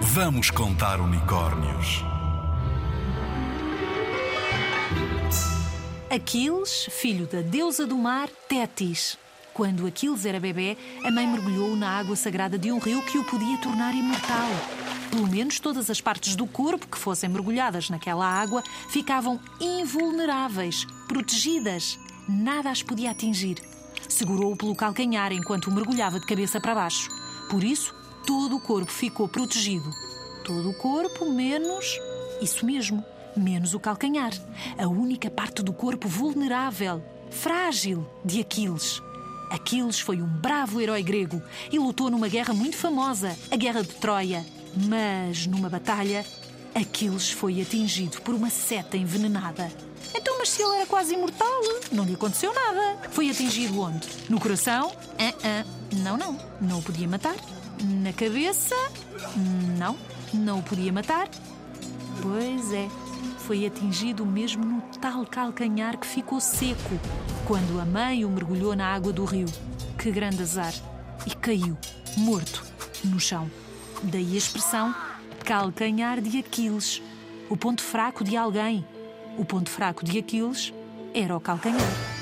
Vamos contar unicórnios. Aquiles, filho da deusa do mar, Tétis. Quando Aquiles era bebê, a mãe mergulhou na água sagrada de um rio que o podia tornar imortal. Pelo menos todas as partes do corpo que fossem mergulhadas naquela água ficavam invulneráveis, protegidas. Nada as podia atingir. Segurou-o pelo calcanhar enquanto o mergulhava de cabeça para baixo. Por isso, todo o corpo ficou protegido. Todo o corpo, menos. Isso mesmo, menos o calcanhar. A única parte do corpo vulnerável, frágil, de Aquiles. Aquiles foi um bravo herói grego e lutou numa guerra muito famosa, a Guerra de Troia. Mas, numa batalha, Aquiles foi atingido por uma seta envenenada. Então, mas se ele era quase imortal, não lhe aconteceu nada. Foi atingido onde? No coração? Ah, ah. Não, não. Não o podia matar. Na cabeça? Não. Não o podia matar. Pois é. Foi atingido mesmo no tal calcanhar que ficou seco quando a mãe o mergulhou na água do rio. Que grande azar! E caiu, morto, no chão. Daí a expressão calcanhar de Aquiles o ponto fraco de alguém. O ponto fraco de Aquiles era o calcanhar.